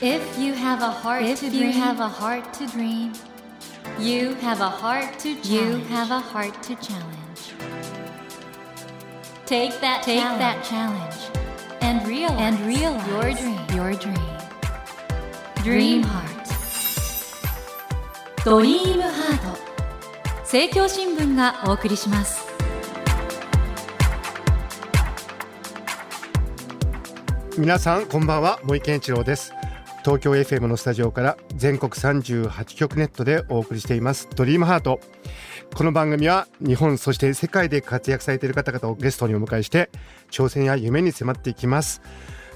If you have a heart If to you dream, have a heart to dream, you have a heart to challenge. you have a heart to challenge. take that Take challenge that challenge and realize, and realize your dream. Your dream. Dream Dream Heart. ドリームハート政教新聞がお送りします皆さんこんばんは森健一郎です 東京 FM のスタジオから全国38局ネットでお送りしていますドリームハートこの番組は日本そして世界で活躍されている方々をゲストにお迎えして挑戦や夢に迫っていきます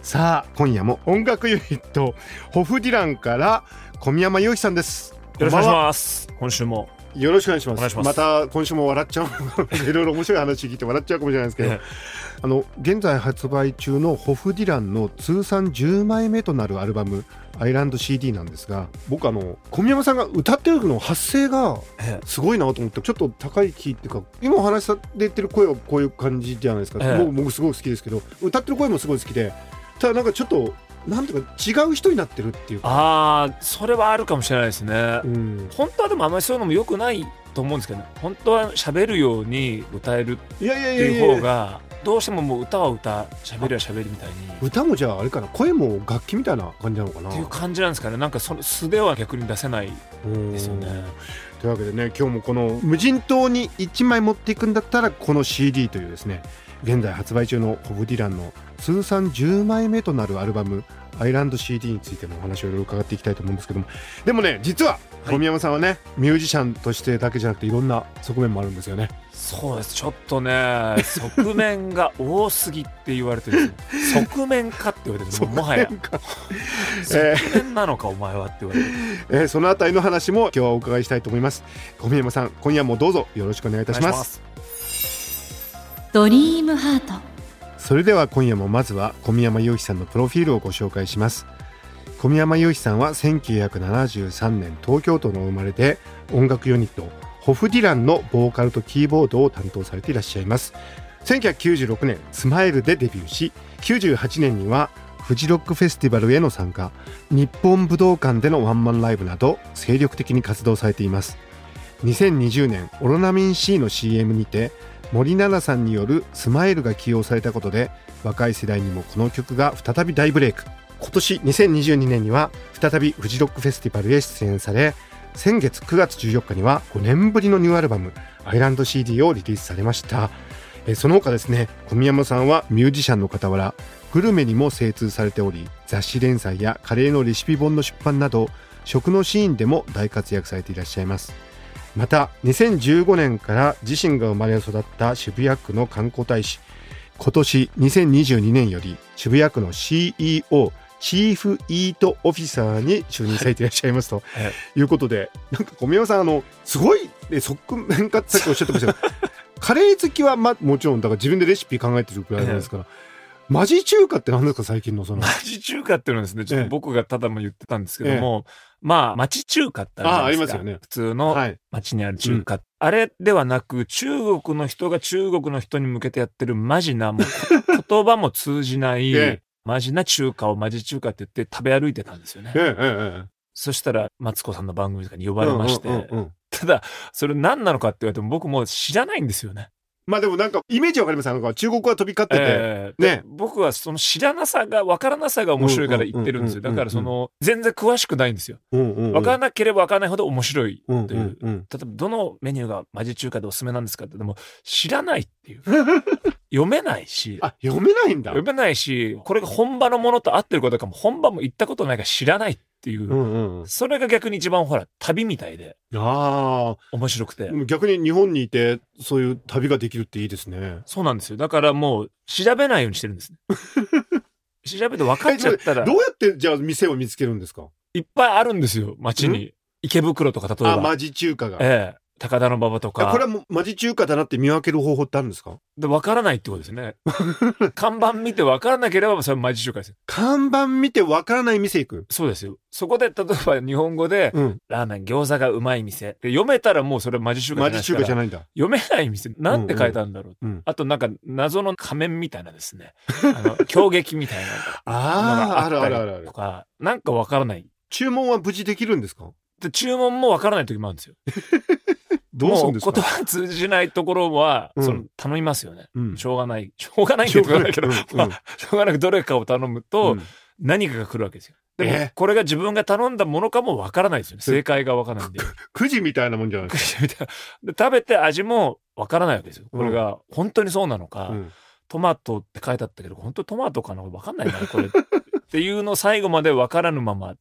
さあ今夜も音楽ユニットホフディランから小宮山雄飛さんですよろしくお願いします。今週も。よろしくお願いします。また今週も笑っちゃう。いろいろ面白い話聞いて笑っちゃうかもしれないですけど。えあの現在発売中のホフディランの通算10枚目となるアルバム「アイランド CD」なんですが僕あの小宮山さんが歌ってる時の発声がえ。すごいなと思ってちょっと高いキーっていうか今お話しされてる声はこういう感じじゃないですか、ええ。僕僕すごい好きですけど歌ってる声もすごい好きでただなんかちょっとなんとか違う人になってるっていうか、ああ、それはあるかもしれないですねう。ん、本当はでもあまりそういうのも良くないと思うんですけどね。本当は喋るように歌えるっていう方が、どうしてももう歌は歌、喋りは喋りみたいに。歌もじゃああれかな声も楽器みたいな感じなのかなっていう感じなんですかね。なんかその素では逆に出せない。うんですよねというわけでね今日もこの無人島に1枚持っていくんだったらこの CD というですね現在発売中のホブ・ディランの通算10枚目となるアルバム「アイランド CD」についてもお話をいろいろ伺っていきたいと思うんですけどもでもね実は小宮山さんはね、ミュージシャンとしてだけじゃなくていろんな側面もあるんですよね。そうです。ちょっとね、側面が多すぎって言われてる。側面かって言われてる。もはや。側面かえ側面なのかお前はって言われてる。えーそのあたりの話も今日はお伺いしたいと思います。小宮山さん今夜もどうぞよろしくお願いいたします。ドリームハート。それでは今夜もまずは小宮山雄飛さんのプロフィールをご紹介します。小宮山雄飛さんは1973年東京都の生まれで音楽ユニットホフディランのボーカルとキーボードを担当されていらっしゃいます。1996年スマイルでデビューし98年にはフジロックフェスティバルへの参加日本武道館でのワンマンライブなど精力的に活動されています。2020年オロナミン C の CM にて森七菜さんによる「スマイル」が起用されたことで若い世代にもこの曲が再び大ブレイク。今年2022年には再びフジロックフェスティバルへ出演され先月9月14日には5年ぶりのニューアルバム「アイランド CD」をリリースされました。その他ですね小宮山さんはミュージシャンの傍らグルメにも精通されており雑誌連載やカレーのレシピ本の出版など食のシーンでも大活躍されていらっしゃいます。また2015年から自身が生まれ育った渋谷区の観光大使。今年2022年より渋谷区の CEO チーフイートオフィサーに就任されていらっしゃいますと。えい。うことで、なんか小宮山さんあのすごいね側面かさっきおっしゃってましたけど カレー好きはまもちろんだから自分でレシピ考えてるくらいなんですから、マジ中華って何ですか最近のその？マジ中華っていうのはですね、ちょっええ。と僕がただも言ってたんですけども、まあ、町中華ってありますよね。普通のはい。町にある中華。あれではなく、中国の人が中国の人に向けてやってるマジな、もう 言葉も通じない、ええ。マジな中華をマジ中華って言って食べ歩いてたんですよね。えええええそしたら、マツコさんの番組とかに呼ばえれまして、ただ、それ何なのかって言われても僕もう知らないんですよね。まあでもなんかイメージわかります？なんか中国は飛び交ってて、ええ。ね。で僕はその知らなさが、わからなさが面白いから言ってるんですよ。うんうんうんうんだからその、全然詳しくないんですよ。うんうんうん。わからなければわからないほど面白いうんという。う。んうん例えば、どのメニューがマジ中華でおすすめなんですかって、でも、知らないっていう。読めないし、あ読めないんだ。読めないし、これが本場のものと合ってることかも、本場も行ったことないから知らないっていう。うんうんうんそれが逆に一番ほら、旅みたいであ面白くてあ。逆に日本にいてそういう旅ができるっていいですねそうなんですよ。だからもう、調べないようにしてるんですね。調べて分かっちゃったらどう、やってじゃあ店を見つけるんですか？いっぱいあるんですよ、街に。池袋とか例えば。あマジ中華がええ。高田の馬場とか。これはもうマジ中華だなって見分ける方法ってあるんですか？で、わからないってことですね。看板見てわからなければ、それはマジ中華ですよ。看板見てわからない店行く？そうですよ。そこで、例えば日本語で、うん。ラーメン、餃子がうまい店。で読めたらもうそれはマジ中華じゃマジないですから中華じゃないんだ。読めない店、なんて書いてあるんだろう。うん。あとなんか謎の仮面みたいなですね。あの、狂撃みたいなの ああ、あるあるあるあると。か、なんかわからない。注文は無事できるんですか？で、注文もわからない時もあるんですよ。どうするんですか？言葉通じないところは、うんその、頼みますよね。うんしょうがない。しょうがないけど、しょうがな んまあしょうがなくどれかを頼むと、うん何かが来るわけですよ。でもえ、これが自分が頼んだものかもわからないですよね。正解がわからないんで。くじみたいなもんじゃないですみたいなで食べて味もわからないわけですよ。これが本当にそうなのか、トマトって書いてあったけど、本当トマトかなわかんないな、これ。っていうのを最後までわからぬまま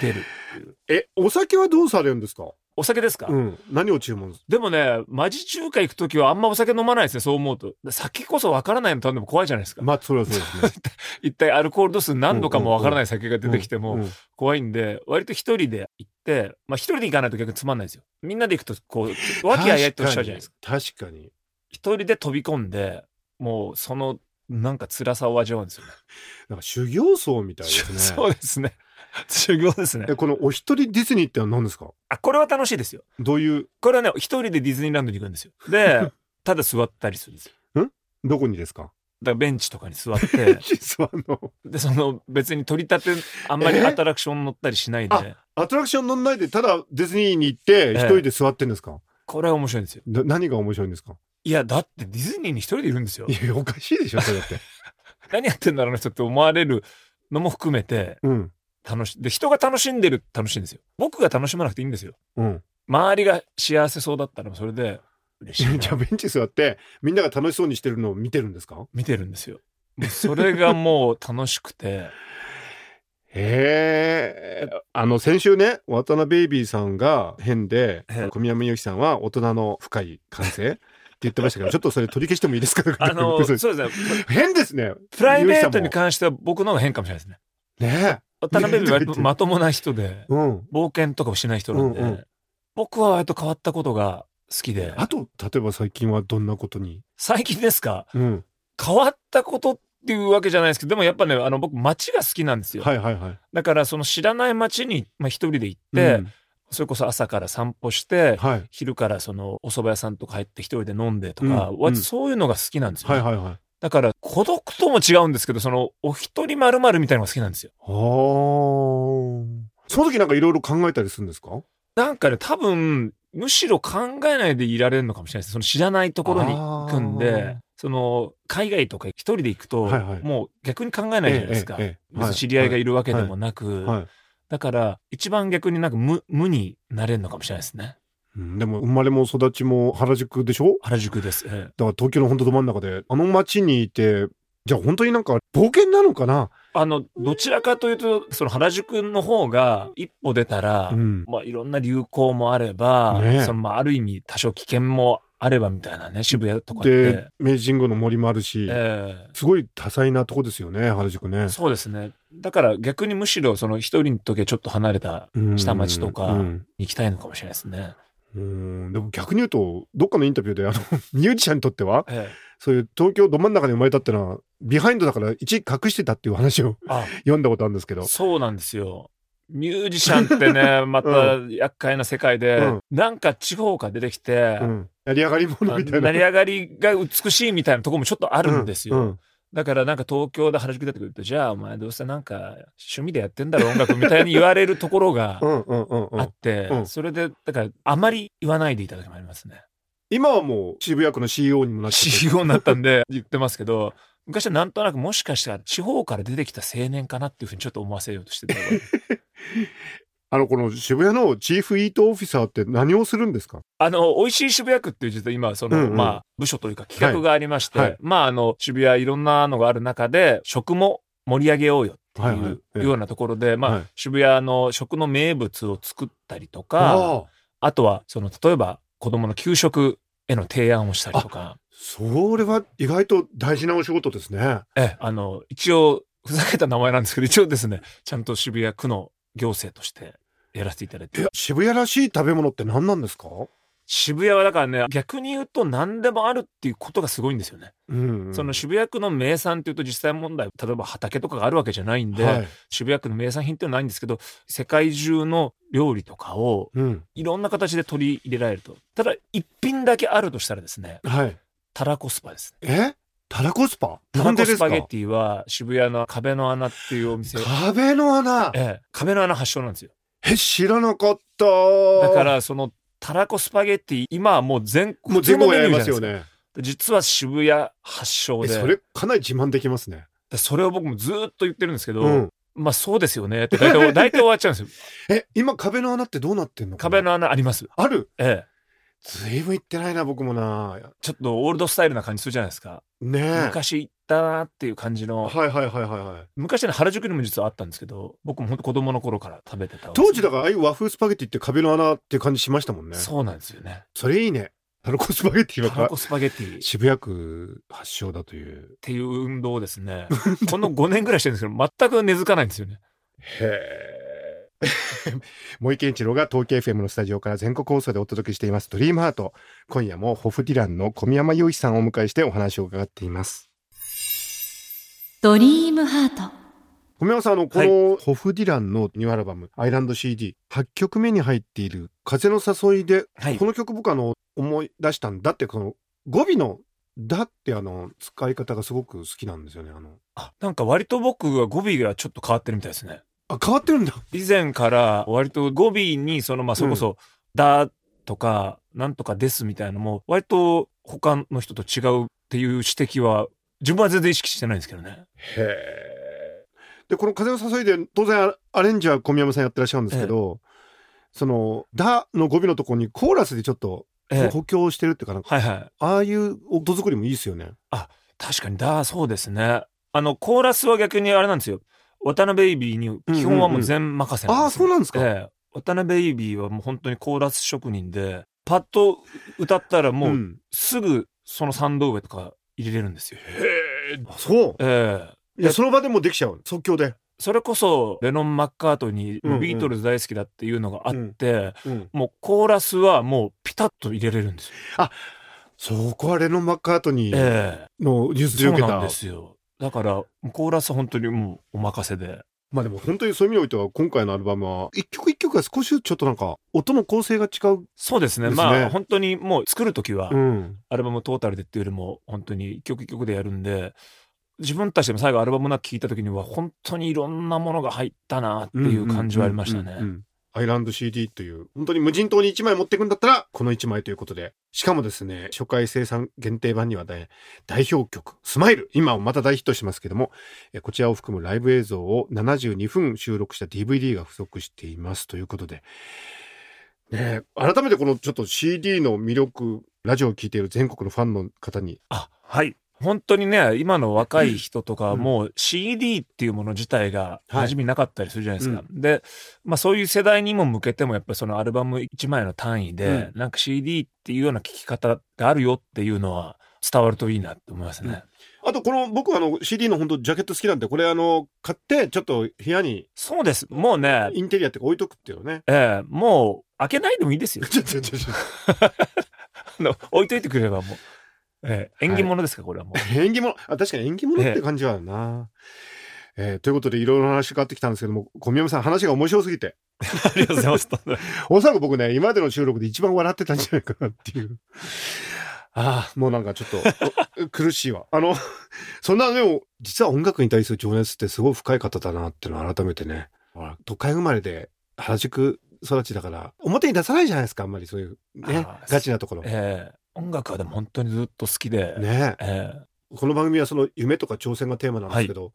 出る。え、お酒はどうされるんですか？お酒ですか、うん。何を注文？すでもね、マジ中華行くときはあんまお酒飲まないですね、そう思うと。で酒こそわからないの頼んでも怖いじゃないですか。まあ、それはそうですね。一体アルコール度数何度かもわからない酒が出てきても怖いんで、割と一人で行って、まあ一人で行かないと逆につまんないですよ。みんなで行くと、こう、和気あいあいとしちゃうじゃないですか。確かに。一人で飛び込んで、もうその、なんか辛さを味わうんですよね。なんか修行僧みたいですね。そうですね。修行ですねえ、。このお一人ディズニーってのは何ですか？あ、これは楽しいですよ。どういう、これはね、一人でディズニーランドに行くんですよ。で、ただ座ったりするんですよ。どこにですか？だからベンチとかに座って、実はあの、で、その別に取り立て、あんまりえ？アトラクション乗ったりしないで、アトラクション乗んないで、ただディズニーに行って、え一人で座ってんですか、これは面白いんですよ。な何が面白いんですか？いや、だってディズニーに一人でいるんですよい。や、おかしいでしょ、それだって。何やってんだろうな人って思われるのも含めて、うん。楽し、で、人が楽しんでる楽しいんですよ。僕が楽しまなくていいんですよ。うん。周りが幸せそうだったらそれで嬉しいな じゃあベンチ座って、みんなが楽しそうにしてるのを見てるんですか？見てるんですよ。それがもう楽しくて、へえ。あの、先週ね、渡辺ベイビーさんが変でええ、小宮山由紀さんは大人の深い感性って言ってましたけど、ちょっとそれ取り消してもいいですか？あの、そそううですね。変ですね。プライベートに関しては僕の方が変かもしれないですね。さんもね渡辺ベイビーはまともな人で、え。うん。冒険とかをしない人なんで、うんうん僕は割と変わったことが好きで、あと、例えば最近はどんなことに？最近ですか？うん。変わったことっていうわけじゃないですけど、でもやっぱね、あの僕街が好きなんですよ。はいはいはい。だからその知らない街に、まあ、一人で行って、うんそれこそ朝から散歩して、はい。昼からそのお蕎麦屋さんとか入って一人で飲んでとか、うんそういうのが好きなんですよ、はいはいはい。だから孤独とも違うんですけど、そのお一人まるまるみたいなのが好きなんですよ。はあ。その時なんかいろいろ考えたりするんですか？なんかね、多分、むしろ考えないでいられるのかもしれないです。その知らないところに行くんで、その、海外とか一人で行くと、はいはいもう逆に考えないじゃないですか。えええ知り合いがいるわけでもはいなく、はい。だから、一番逆になんか無、無になれるのかもしれないですね。うんでも生まれも育ちも原宿でしょ？原宿です。ええだから東京の本当ど真ん中で、あの街にいて、じゃあ本当になんか冒険なのかな？あの、どちらかというと、その原宿の方が一歩出たら、うん。まあいろんな流行もあれば、ねえそのまあある意味多少危険もあればみたいなね、渋谷とかってで。、明治神宮の森もあるし、えすごい多彩なとこですよね、原宿ねえ。そうですね。だから逆にむしろその一人の時はちょっと離れたうん下町とかうんに行きたいのかもしれないですね。うん。でも逆に言うと、どっかのインタビューで、あの、ミュージシャンにとっては、ええそういう東京ど真ん中に生まれたってのは、ビハインドだから一隠してたっていう話をあ、読んだことあるんですけど。そうなんですよ。ミュージシャンってね、また厄介な世界で、うんなんか地方から出てきて、うん。成り上がり者みたいな。成り上がりが美しいみたいなところもちょっとあるんですよ。うんうんだからなんか東京で原宿出てくると、じゃあお前どうせなんか趣味でやってんだろ音楽みたいに言われるところが あって、うんそれで、だからあまり言わないでいただきもありますね。今はもう渋谷区の CEO にもなってて CEO になったんで 言ってますけど、昔はなんとなくもしかしたら地方から出てきた青年かなっていうふうにちょっと思わせようとしてた。あの、この渋谷のチーフイートオフィサーって何をするんですか？あの、美味しい渋谷区っていう実は今、その、うんうん。まあ、部署というか企画がありまして、はい。はい。まあ、あの、渋谷いろんなのがある中で、食も盛り上げようよってはいうようなところで、まあ、はい。渋谷の食の名物を作ったりとか、あとは、その、例えば、子供の給食への提案をしたりとか、それは意外と大事なお仕事ですね。ええ、あの、一応、ふざけた名前なんですけど、一応ですね、ちゃんと渋谷区の行政としてやらせていただいて。え、渋谷らしい食べ物って何なんですか？渋谷はだからね、逆に言うと何でもあるっていうことがすごいんですよね。うんうん。その渋谷区の名産っていうと実際問題、例えば畑とかがあるわけじゃないんで、はい。渋谷区の名産品っていうのはないんですけど、世界中の料理とかをうん。いろんな形で取り入れられると。ただ、一品だけあるとしたらですね、はい。たらこスパです。え？たらこスパ？たらこスパゲッティは渋谷の壁の穴っていうお店、壁の穴？ええ、壁の穴発祥なんですよ。え知らなかった。だから、その、たらこスパゲッティ、今はもう全国もう全部やりますよね。ね実は渋谷発祥で、えそれかなり自慢できますね。でそれを僕もずっと言ってるんですけど、うん。まあそうですよね。って大体大体終わっちゃうんですよ。え今壁の穴ってどうなってんの？壁の穴あります。ある？ええ。ずいぶん行ってないな僕もな。ちょっとオールドスタイルな感じするじゃないですか。ねえ昔行ったなっていう感じの。はいはいはいはいはい昔ね、原宿にも実はあったんですけど、僕も本当子供の頃から食べてた。当時だからああいう和風スパゲッティって壁の穴っていう感じしましたもんねそうなんですよね。それいいねたらこスパゲッティはたらこスパゲッティっ渋谷区発祥だというていう運動をですね、この5年ぐらいしてるんですけど、全く根付かないんですよね。へえ。森健一郎が東京 FM のスタジオから全国放送でお届けしています「ドリームハート。今夜もホフディランの小宮山雄一さんをお迎えしてお話を伺っています。ドリームハート。小宮山さんあのこのホフディランのニューアルバム「アイランド CD」8曲目に入っている「風の誘いで」はい。この曲僕あの思い出したんだってこの語尾の「だ」ってあの使い方がすごく好きなんですよねあの。あ、なんか割と僕は語尾がちょっと変わってるみたいですね。あ変わってるんだ以前から割と語尾にそのまあそれこそ「だ」とか「なんとかです」みたいなのも割と他の人と違うっていう指摘は自分は全然意識してないんですけどね。へえ。で、この風の誘いで、当然アアレンジは小宮山さんやってらっしゃるんですけど、その、だの語尾のところにコーラスでちょっとええ補強してるっていうかな、はいはい。ああいう音作りもいいですよね。確かに、だ、そうですね。あの、コーラスは逆にあれなんですよ。渡辺ベイビーに基本はもう全任せなんああ、ですよ。そうなんですか？ええ渡辺ベイビーはもう本当にコーラス職人で、パッと歌ったらもううんすぐその三度上とか入れれるんですよ。へえ。あそう。ええいや、その場でもうできちゃう。即興で。それこそレノン・マッカートニうんうんー、ビートルズ大好きだっていうのがあって、うん。もうコーラスはもうピタッと入れれるんですよ。そこはレノン・マッカートニーええの譲り受けたそうなんで。すよ。だから、コーラスは本当にもうお任せで。まあでも本当にそういう意味においては、今回のアルバムは、一曲一曲が少しずつちょっとなんか、音の構成が違う。そうですね。まあ本当にもう作るときは、うん。アルバムトータルでっていうよりも本当に一曲一曲でやるんで、自分たちでも最後アルバムな聴いた時には本当にいろんなものが入ったなっていう感じはありましたね。アイランド CD という、本当に無人島に1枚持っていくんだったら、この1枚ということで。しかもですね、初回生産限定版にはね、代表曲、スマイル。今もまた大ヒットしてますけども、こちらを含むライブ映像を72分収録した DVD が付属していますということで。ねえ改めてこのちょっと CD の魅力、ラジオを聴いている全国のファンの方に、あ、はい。本当にね、今の若い人とかはうんもう CD っていうもの自体がはい馴染みなかったりするじゃないですか。で、まあそういう世代にも向けてもやっぱりそのアルバム1枚の単位で、なんか CD っていうような聴き方があるよっていうのは伝わるといいなって思いますね。あとこの僕はあの CD の本当ジャケット好きなんで、これあの、買ってちょっと部屋にそうです。もうね、インテリアって置いとくっていうのね。ええもう開けないでもいいですよ。ちょちょちょちょ あの置いといてくれればもう。ええ縁起物ですか、これはもう。縁起物、あ、確かに縁起物って感じはあるな。えーということでいろいろな話変わってきたんですけども、小宮山さん話が面白すぎて、ありがとうございます。おそらく僕ね、今までの収録で一番笑ってたんじゃないかなっていう。ああ、もうなんかちょっとお 苦しいわ。あの、そんなでも、実は音楽に対する情熱ってすごい深い方だなっていうのを改めてね。都会生まれで原宿育ちだから、表に出さないじゃないですか、あんまりそういうねガチなところ。え音楽はでも本当にずっと好きで。えええこの番組はその夢とか挑戦がテーマなんですけど、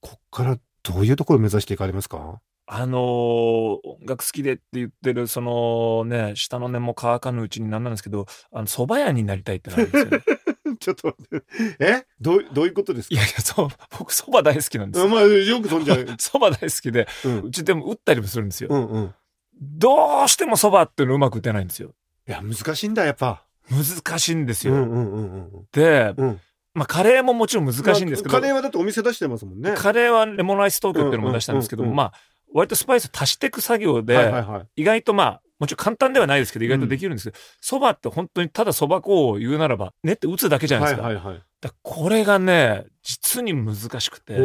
こっからどういうところを目指していかれますか？あのー音楽好きでって言ってる、そのね、下の根も乾かぬうちになんなんですけど、あの、蕎麦屋になりたいってなるんですよね。ちょっと待って。え？どうどういうことですか？いやいや、そう、僕蕎麦大好きなんですよ。あまあ、よく飛んじゃう。蕎麦大好きで、うんうちでも打ったりもするんですよ。うんうん。どうしても蕎麦っていうのうまく打てないんですよ。いや、難しいんだ、やっぱ。難しいんですよ。うんうんうんうんで、うん。まあカレーももちろん難しいんですけど、まあカレーはだってお店出してますもんね。カレーはレモンライス東京っていうのも出したんですけども、うんうんうんうんまあ、割とスパイス足していく作業で、はいはいはい。意外とまあ、もちろん簡単ではないですけど意外とできるんですけど、そばって本当にただそば粉を言うならば練って打つだけじゃないですか。はいはいはい。だこれがね実に難しくて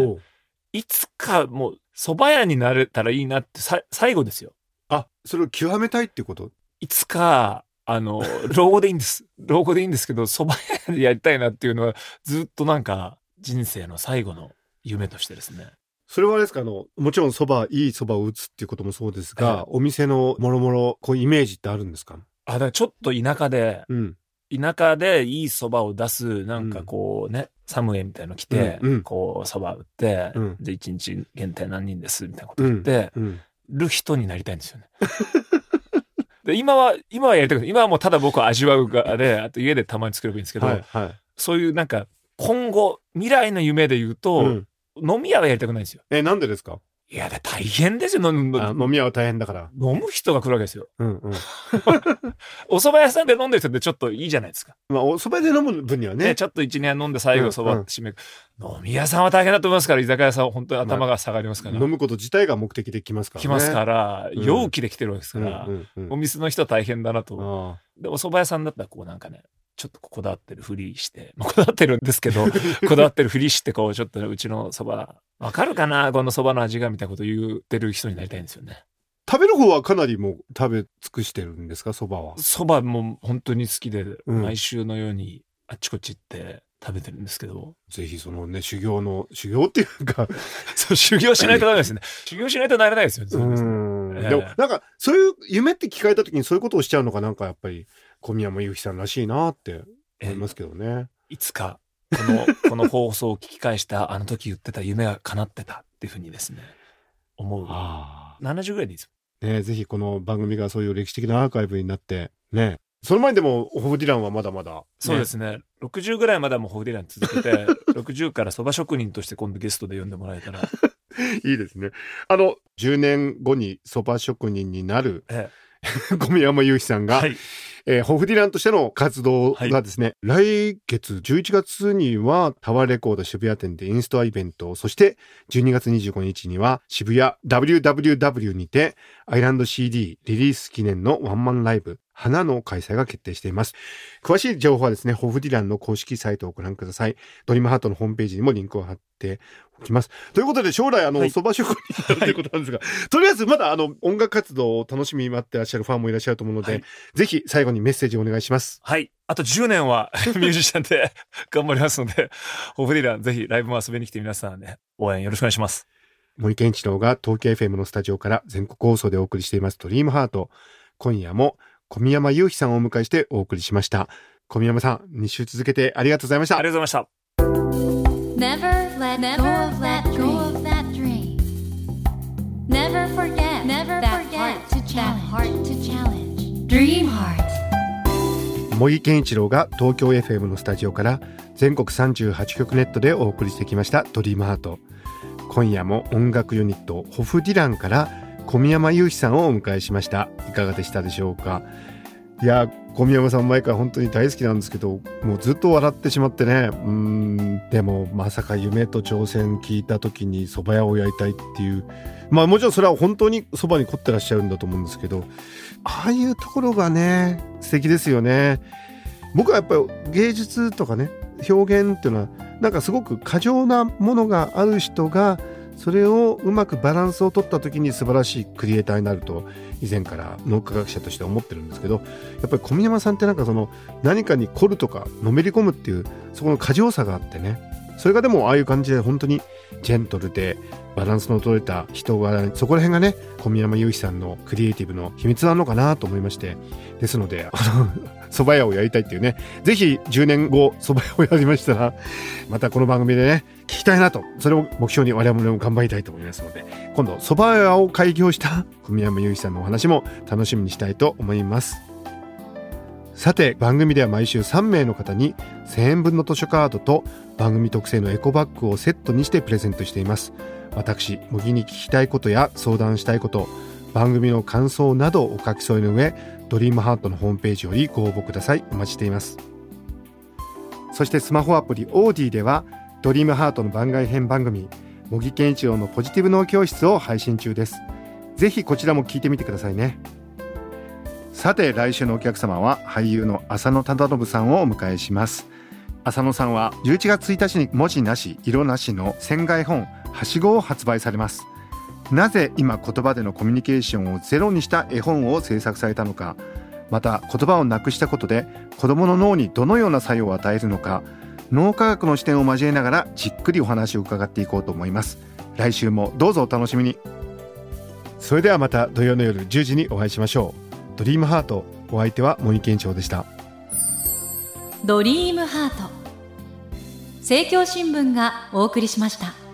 いつかもう蕎麦屋になれたらいいなってさ最後ですよ。あ、それを極めたいってこと？いつかあの老後でいいんです老後でいいんですけど蕎麦屋でやりたいなっていうのはずっとなんか人生の最後の夢としてですね。それはあれですか？あの、もちろんそば、いいそばを打つっていうこともそうですが、お店のもろもろ、こうイメージってあるんですか？あだからちょっと田舎でうん。田舎でいい蕎麦を出すなんかこうね、サムエみたいの来て、うんうんこう蕎麦売って、うんで1日限定何人ですみたいなこと言ってうん。る人になりたいんですよね。で今は今はやりたくない今はもうただ僕は味わう側であと家でたまに作ればいいんですけど、はい、はい。そういうなんか今後未来の夢で言うと、うん飲み屋はやりたくないんですよ。え、なんでですか？いやだ大変ですよ飲むあ飲み屋は大変だから。飲む人が来るわけですよ。うんうん。お蕎麦屋さんで飲んでる人ってちょっといいじゃないですか。まあ、お蕎麦で飲む分にはね、ね。ちょっと一年飲んで最後そばうんうん締める、飲み屋さんは大変だと思いますから、居酒屋さんは本当に頭が下がりますから。飲むこと自体が目的で来ますからね。来ますから、うん陽気で来てるわけですうんから、うんうんお店の人は大変だなと。あで、お蕎麦屋さんだったらこうなんかね、ちょっとこだわってるふりして、まあこだわってるんですけど、こだわってるふりしてこう、ちょっとねうちの蕎麦、わかるかな？この蕎麦の味がみたいなこと言ってる人になりたいんですよね。ー食べる方はかなりもう食べ尽くしてるんですか、蕎麦は。蕎麦も本当に好きで、うん毎週のようにあっちこっち行って食べてるんですけど、ぜひそのね、修行の、修行っていうか、そう、修行しないとダメですね。修行しないとなれないですよ。ねでも、なんか、そういう夢って聞かれた時にそういうことをしちゃうのが、なんかやっぱり、小宮山由紀さんらしいなって思いますけどね。いつか、この、この放送を聞き返した、あの時言ってた夢が叶ってたっていうふうにですね、思う。あ70ぐらいでいいですあ。ねぜひこの番組がそういう歴史的なアーカイブになって、ね。その前にでも、ホフディランはまだまだ、ねそうで。すね。60ぐらいまではもうホーディラン続けて、60から蕎麦職人として今度ゲストで呼んでもらえたら、いいですね。あの、10年後に蕎麦職人になるえ 小宮山由紀さんえ、が、はい。えーホフディランとしての活動がですね、来月11月にはタワーレコード渋谷店でインストアイベントを、そして12月25日には渋谷 WWW にてアイランド CD リリース記念のワンマンライブ花の開催が決定しています。詳しい情報はですね、ホフディランの公式サイトをご覧ください。ドリームハートのホームページにもリンクを貼っておきます。ということで将来あの、はい蕎麦職人になるということなんですが、とりあえずまだあの音楽活動を楽しみに待ってらっしゃるファンもいらっしゃると思うので、はいぜひ最後にメッセージをお願いします。はい。あと10年は ミュージシャンで頑張りますので、ホーディランぜひライブも遊びに来て皆さんね、応援よろしくお願いします。森健一郎が東京 FM のスタジオから全国放送でお送りしていますドリームハート。今夜も小宮山雄飛さんをお迎えしてお送りしました。小宮山さん、2週続けてありがとうございましたあ。りがとうございました。Never let Never let go of that dream. Never forget Never that forget heart to that heart to challenge. Dream Heart. 森健一郎が東京 FM のスタジオから全国38局ネットでお送りしてきましたドリームハート。今夜も音楽ユニットホフディランから小宮山雄飛さんをお迎えしました。いかがでしたでしょうか？いや、小宮山さん前から本当に大好きなんですけど、もうずっと笑ってしまってね。うん、でもまさか夢と挑戦聞いた時に蕎麦屋をやりたいっていう。まあもちろんそれは本当に蕎麦に凝ってらっしゃるんだと思うんですけど、ああいうところがね、素敵ですよね。僕はやっぱり芸術とかね、表現っていうのは、なんかすごく過剰なものがある人が、それをうまくバランスを取った時に素晴らしいクリエイターになると以前から脳科学者として思ってるんですけどやっぱり小宮山さんってなんかその何かに凝るとかのめり込むっていうそこの過剰さがあってねそれがでもああいう感じで本当にジェントルでバランスの取れた人柄そこら辺がね小宮山雄飛さんのクリエイティブの秘密なのかなと思いましてですのであの蕎麦屋をやりたいっていうね。ぜひ10年後蕎麦屋をやりましたらまたこの番組でね聞きたいなと。それを目標に我々も頑張りたいと思いますので。今度蕎麦屋を開業した小宮山雄飛さんのお話も楽しみにしたいと思います。さて番組では毎週3名の方に1000円分の図書カードと番組特製のエコバッグをセットにしてプレゼントしています。私茂木に聞きたいことや相談したいこと番組の感想などをお書き添えの上ドリームハートのホームページよりご応募ください。お待ちしています。そしてスマホアプリオーディではドリームハートの番外編番組茂木健一郎のポジティブ脳教室を配信中です。ぜひこちらも聞いてみてくださいね。さて来週のお客様は俳優の浅野忠信さんをお迎えします。浅野さんは11月1日に文字なし色なしの船外本はしごを発売されます。なぜ今言葉でのコミュニケーションをゼロにした絵本を制作されたのかまた言葉をなくしたことで子どもの脳にどのような作用を与えるのか脳科学の視点を交えながらじっくりお話を伺っていこうと思います。来週もどうぞお楽しみに。それではまた土曜の夜10時にお会いしましょう。ドリームハートお相手は森健長でした。ドリームハート。政教新聞がお送りしました